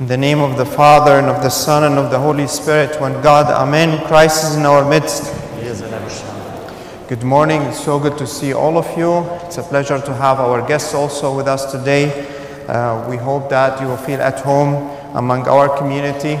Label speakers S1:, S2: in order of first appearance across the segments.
S1: In the name of the Father, and of the Son, and of the Holy Spirit, one God, Amen. Christ is in our midst. Good morning. It's so good to see all of you. It's a pleasure to have our guests also with us today. Uh, we hope that you will feel at home among our community.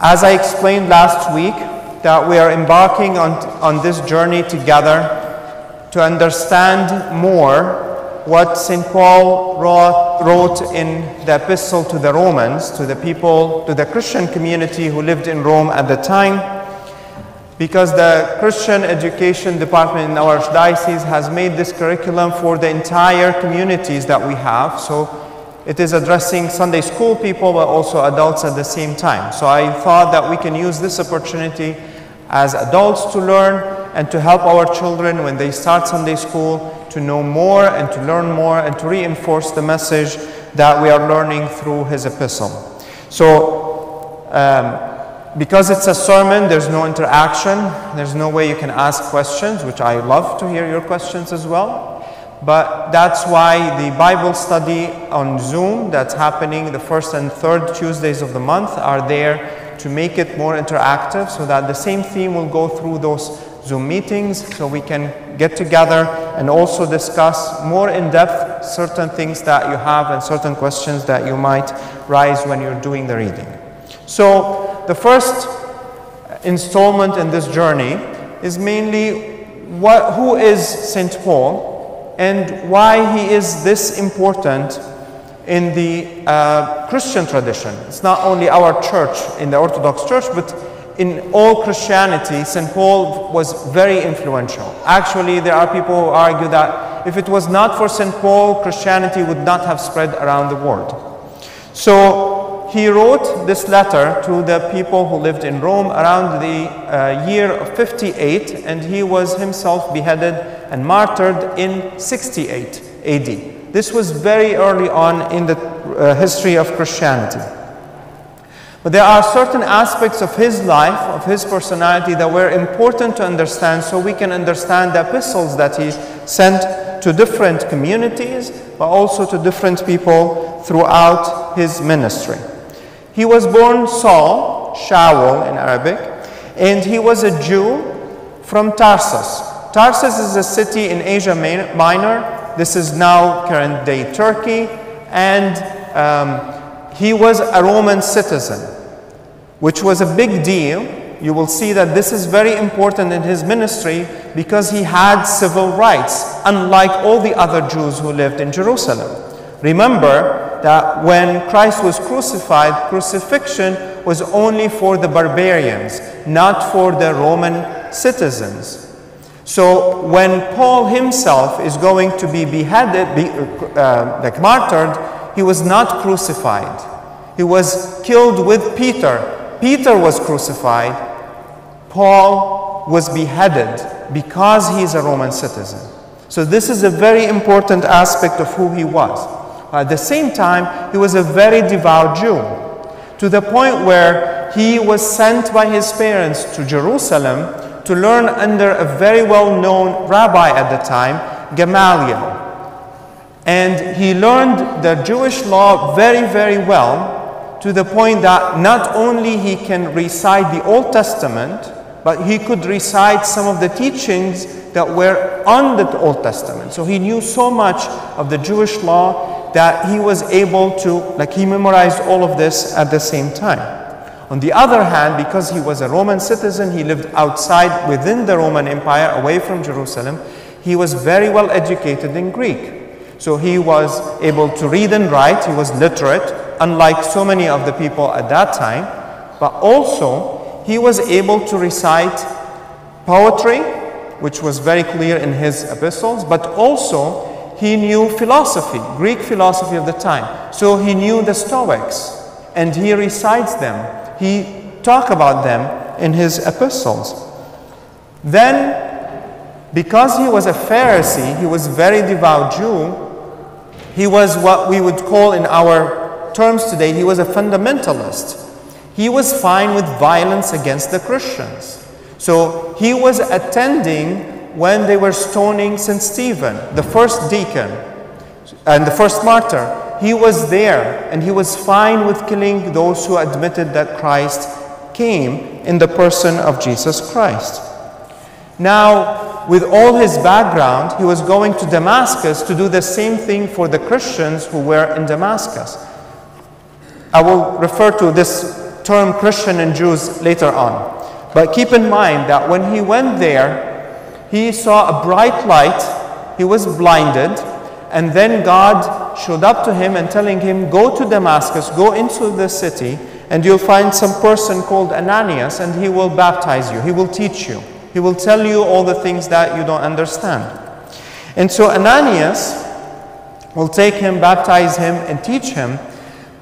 S1: As I explained last week, that we are embarking on, on this journey together to understand more what St. Paul wrote, in the epistle to the Romans, to the people, to the Christian community who lived in Rome at the time. Because the Christian education department in our diocese has made this curriculum for the entire communities that we have. So it is addressing Sunday school people, but also adults at the same time. So I thought that we can use this opportunity as adults to learn and to help our children when they start Sunday school to know more and to learn more and to reinforce the message that we are learning through his epistle. So, um, because it's a sermon, there's no interaction, there's no way you can ask questions, which I love to hear your questions as well. But that's why the Bible study on Zoom that's happening the first and third Tuesdays of the month are there to make it more interactive so that the same theme will go through those Zoom meetings so we can get together and also discuss more in depth certain things that you have and certain questions that you might rise when you're doing the reading. So, the first installment in this journey is mainly what, who is St. Paul and why he is this important in the uh, Christian tradition. It's not only our church, in the Orthodox Church, but in all Christianity, St. Paul was very influential. Actually, there are people who argue that if it was not for St. Paul, Christianity would not have spread around the world. So he wrote this letter to the people who lived in Rome around the uh, year of 58, and he was himself beheaded and martyred in 68 AD. This was very early on in the uh, history of Christianity. But there are certain aspects of his life, of his personality, that were important to understand so we can understand the epistles that he sent to different communities, but also to different people throughout his ministry. He was born Saul, Shaul in Arabic, and he was a Jew from Tarsus. Tarsus is a city in Asia Minor. This is now current day Turkey, and um, he was a Roman citizen, which was a big deal. You will see that this is very important in his ministry because he had civil rights, unlike all the other Jews who lived in Jerusalem. Remember that when Christ was crucified, crucifixion was only for the barbarians, not for the Roman citizens. So when Paul himself is going to be beheaded, be, uh, like martyred, he was not crucified. He was killed with Peter. Peter was crucified. Paul was beheaded because he is a Roman citizen. So, this is a very important aspect of who he was. At the same time, he was a very devout Jew to the point where he was sent by his parents to Jerusalem to learn under a very well known rabbi at the time, Gamaliel. And he learned the Jewish law very, very well to the point that not only he can recite the Old Testament, but he could recite some of the teachings that were on the Old Testament. So he knew so much of the Jewish law that he was able to, like, he memorized all of this at the same time. On the other hand, because he was a Roman citizen, he lived outside within the Roman Empire, away from Jerusalem, he was very well educated in Greek. So he was able to read and write, he was literate, unlike so many of the people at that time. But also, he was able to recite poetry, which was very clear in his epistles, but also he knew philosophy, Greek philosophy of the time. So he knew the Stoics, and he recites them. He talk about them in his epistles. Then, because he was a Pharisee, he was very devout Jew, he was what we would call in our terms today, he was a fundamentalist. He was fine with violence against the Christians. So he was attending when they were stoning St. Stephen, the first deacon and the first martyr. he was there and he was fine with killing those who admitted that Christ came in the person of Jesus Christ. Now, with all his background, he was going to Damascus to do the same thing for the Christians who were in Damascus. I will refer to this term Christian and Jews later on. But keep in mind that when he went there, he saw a bright light, he was blinded, and then God showed up to him and telling him, Go to Damascus, go into the city, and you'll find some person called Ananias, and he will baptize you, he will teach you, he will tell you all the things that you don't understand. And so Ananias will take him, baptize him, and teach him.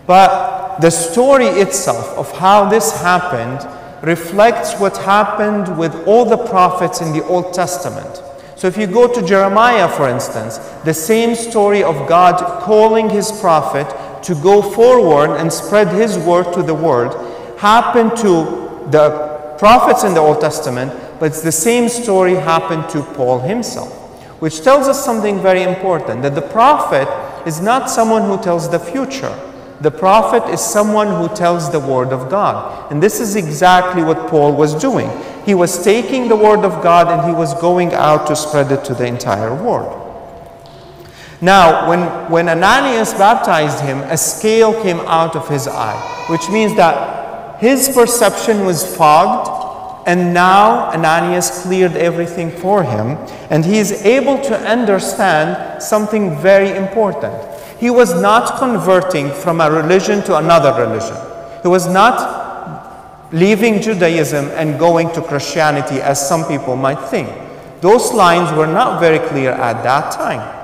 S1: But the story itself of how this happened reflects what happened with all the prophets in the Old Testament. So if you go to Jeremiah, for instance, the same story of God calling his prophet to go forward and spread his word to the world happened to the prophets in the Old Testament, but the same story happened to Paul himself, which tells us something very important that the prophet is not someone who tells the future. The prophet is someone who tells the word of God. And this is exactly what Paul was doing. He was taking the word of God and he was going out to spread it to the entire world. Now, when, when Ananias baptized him, a scale came out of his eye, which means that his perception was fogged, and now Ananias cleared everything for him, and he is able to understand something very important. He was not converting from a religion to another religion. He was not leaving Judaism and going to Christianity as some people might think. Those lines were not very clear at that time.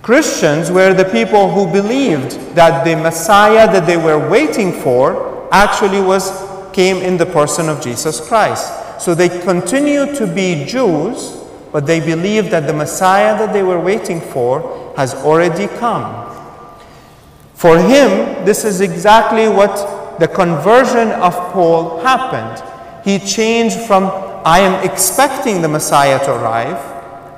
S1: Christians were the people who believed that the Messiah that they were waiting for actually was came in the person of Jesus Christ. So they continued to be Jews, but they believed that the Messiah that they were waiting for has already come. For him, this is exactly what the conversion of Paul happened. He changed from, I am expecting the Messiah to arrive,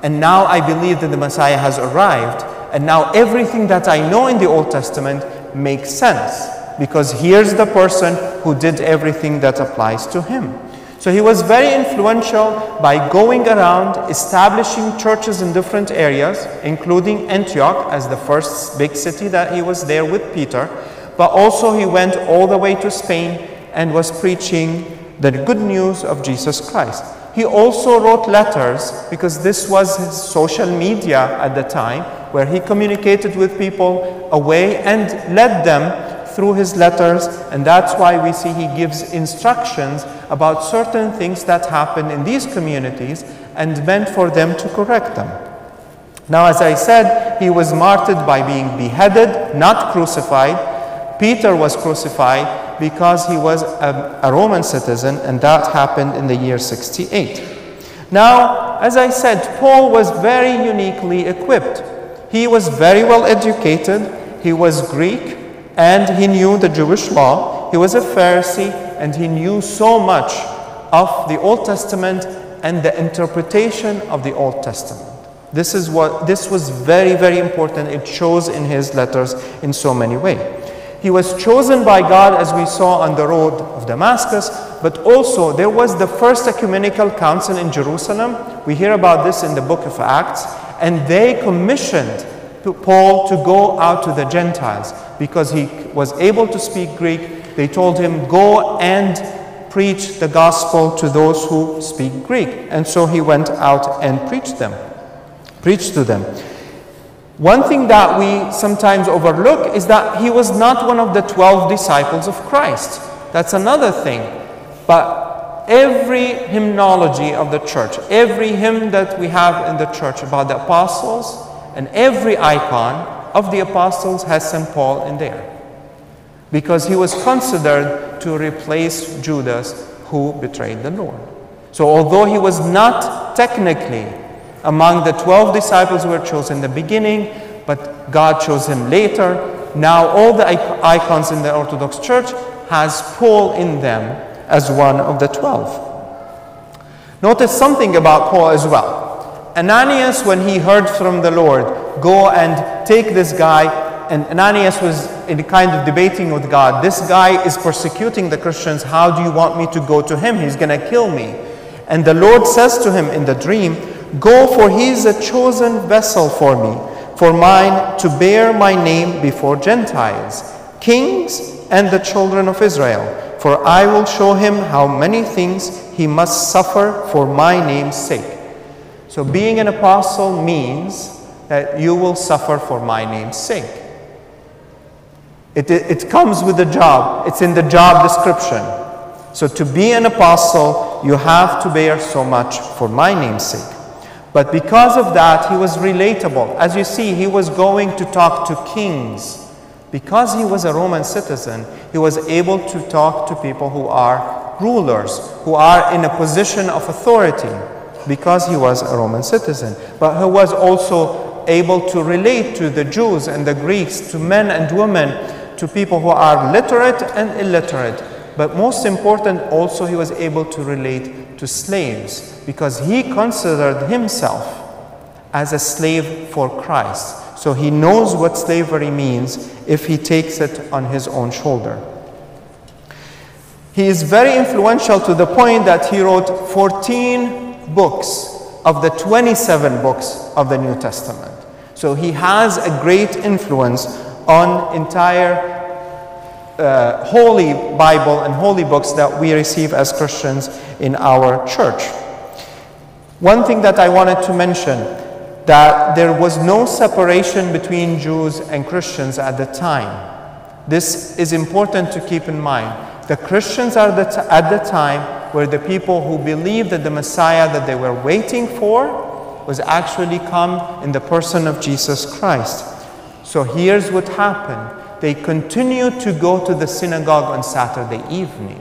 S1: and now I believe that the Messiah has arrived, and now everything that I know in the Old Testament makes sense because here's the person who did everything that applies to him. So he was very influential by going around establishing churches in different areas, including Antioch as the first big city that he was there with Peter. But also he went all the way to Spain and was preaching the good news of Jesus Christ. He also wrote letters because this was his social media at the time where he communicated with people away and led them through his letters. And that's why we see he gives instructions about certain things that happen in these communities and meant for them to correct them. Now, as I said, he was martyred by being beheaded, not crucified. Peter was crucified because he was a, a, Roman citizen, and that happened in the year 68. Now, as I said, Paul was very uniquely equipped. He was very well educated, he was Greek, and he knew the Jewish law. He was a Pharisee, and he knew so much of the Old Testament and the interpretation of the Old Testament. This is what this was very, very important. It shows in his letters in so many ways. He was chosen by God, as we saw on the road of Damascus, but also there was the first ecumenical council in Jerusalem. We hear about this in the book of Acts, and they commissioned Paul to go out to the Gentiles because he was able to speak Greek. They told him, Go and preach the gospel to those who speak Greek. And so he went out and preached them, preached to them. One thing that we sometimes overlook is that he was not one of the 12 disciples of Christ. That's another thing. But every hymnology of the church, every hymn that we have in the church about the apostles, and every icon of the apostles has St. Paul in there. Because he was considered to replace Judas who betrayed the Lord. So, although he was not technically among the 12 disciples who were chosen in the beginning, but God chose him later. Now all the icons in the Orthodox Church has Paul in them as one of the 12. Notice something about Paul as well. Ananias, when he heard from the Lord, go and take this guy, and Ananias was in kind of debating with God. This guy is persecuting the Christians. How do you want me to go to him? He's going to kill me. And the Lord says to him in the dream, Go, for he is a chosen vessel for me, for mine to bear my name before Gentiles, kings, and the children of Israel. For I will show him how many things he must suffer for my name's sake. So, being an apostle means that you will suffer for my name's sake. It, it, it, comes with the job, it's in the job description. So, to be an apostle, you have to bear so much for my name's sake. But because of that, he was relatable. As you see, he was going to talk to kings. Because he was a Roman citizen, he was able to talk to people who are rulers, who are in a position of authority, because he was a Roman citizen. But he was also able to relate to the Jews and the Greeks, to men and women, to people who are literate and illiterate. But most important, also, he was able to relate to slaves because he considered himself as a slave for Christ. So he knows what slavery means if he takes it on his own shoulder. He is very influential to the point that he wrote 14 books of the 27 books of the New Testament. So he has a great influence on entire uh, holy Bible and holy books that we receive as Christians in our church. One thing that I wanted to mention that there was no separation between Jews and Christians at the time. This is important to keep in mind. The Christians are the, at the time were the people who believed that the Messiah that they were waiting for was actually come in the person of Jesus Christ. So here's what happened. They continued to go to the synagogue on Saturday evening.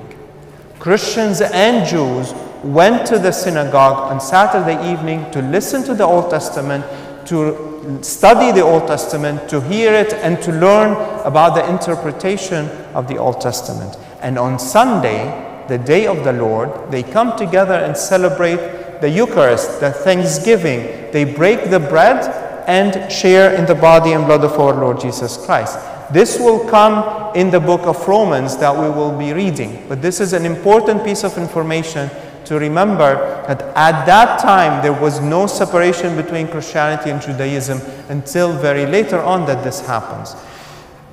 S1: Christians and Jews went to the synagogue on Saturday evening to listen to the Old Testament, to study the Old Testament, to hear it, and to learn about the interpretation of the Old Testament. And on Sunday, the day of the Lord, they come together and celebrate the Eucharist, the Thanksgiving. They break the bread and share in the body and blood of our Lord Jesus Christ. This will come in the book of Romans that we will be reading. But this is an important piece of information to remember that at that time there was no separation between Christianity and Judaism until very later on that this happens.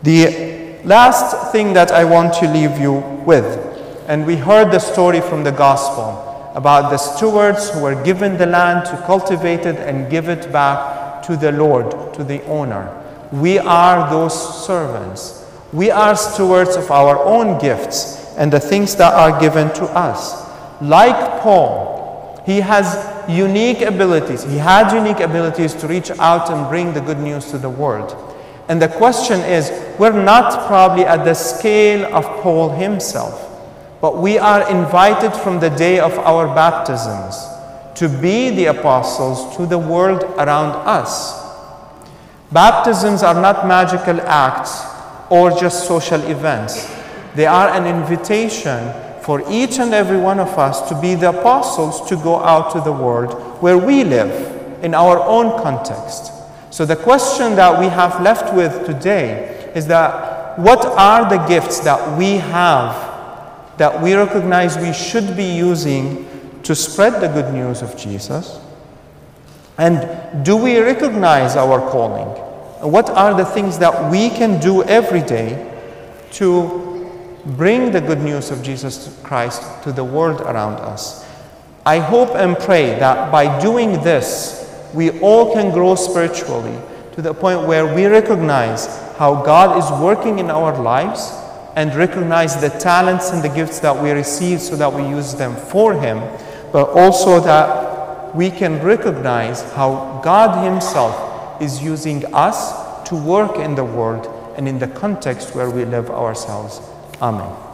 S1: The last thing that I want to leave you with, and we heard the story from the gospel about the stewards who were given the land to cultivate it and give it back to the Lord, to the owner. We are those servants. We are stewards of our own gifts and the things that are given to us like Paul, he has unique abilities. He had unique abilities to reach out and bring the good news to the world. And the question is, we're not probably at the scale of Paul himself, but we are invited from the day of our baptisms to be the apostles to the world around us. Baptisms are not magical acts or just social events. They are an invitation for each and every one of us to be the apostles to go out to the world where we live in our own context. So, the question that we have left with today is that what are the gifts that we have that we recognize we should be using to spread the good news of Jesus? And do we recognize our calling? What are the things that we can do every day to bring the good news of Jesus Christ to the world around us. I hope and pray that by doing this, we all can grow spiritually to the point where we recognize how God is working in our lives and recognize the talents and the gifts that we receive so that we use them for Him, but also that we can recognize how God Himself is using us to work in the world and in the context where we live ourselves. Amen.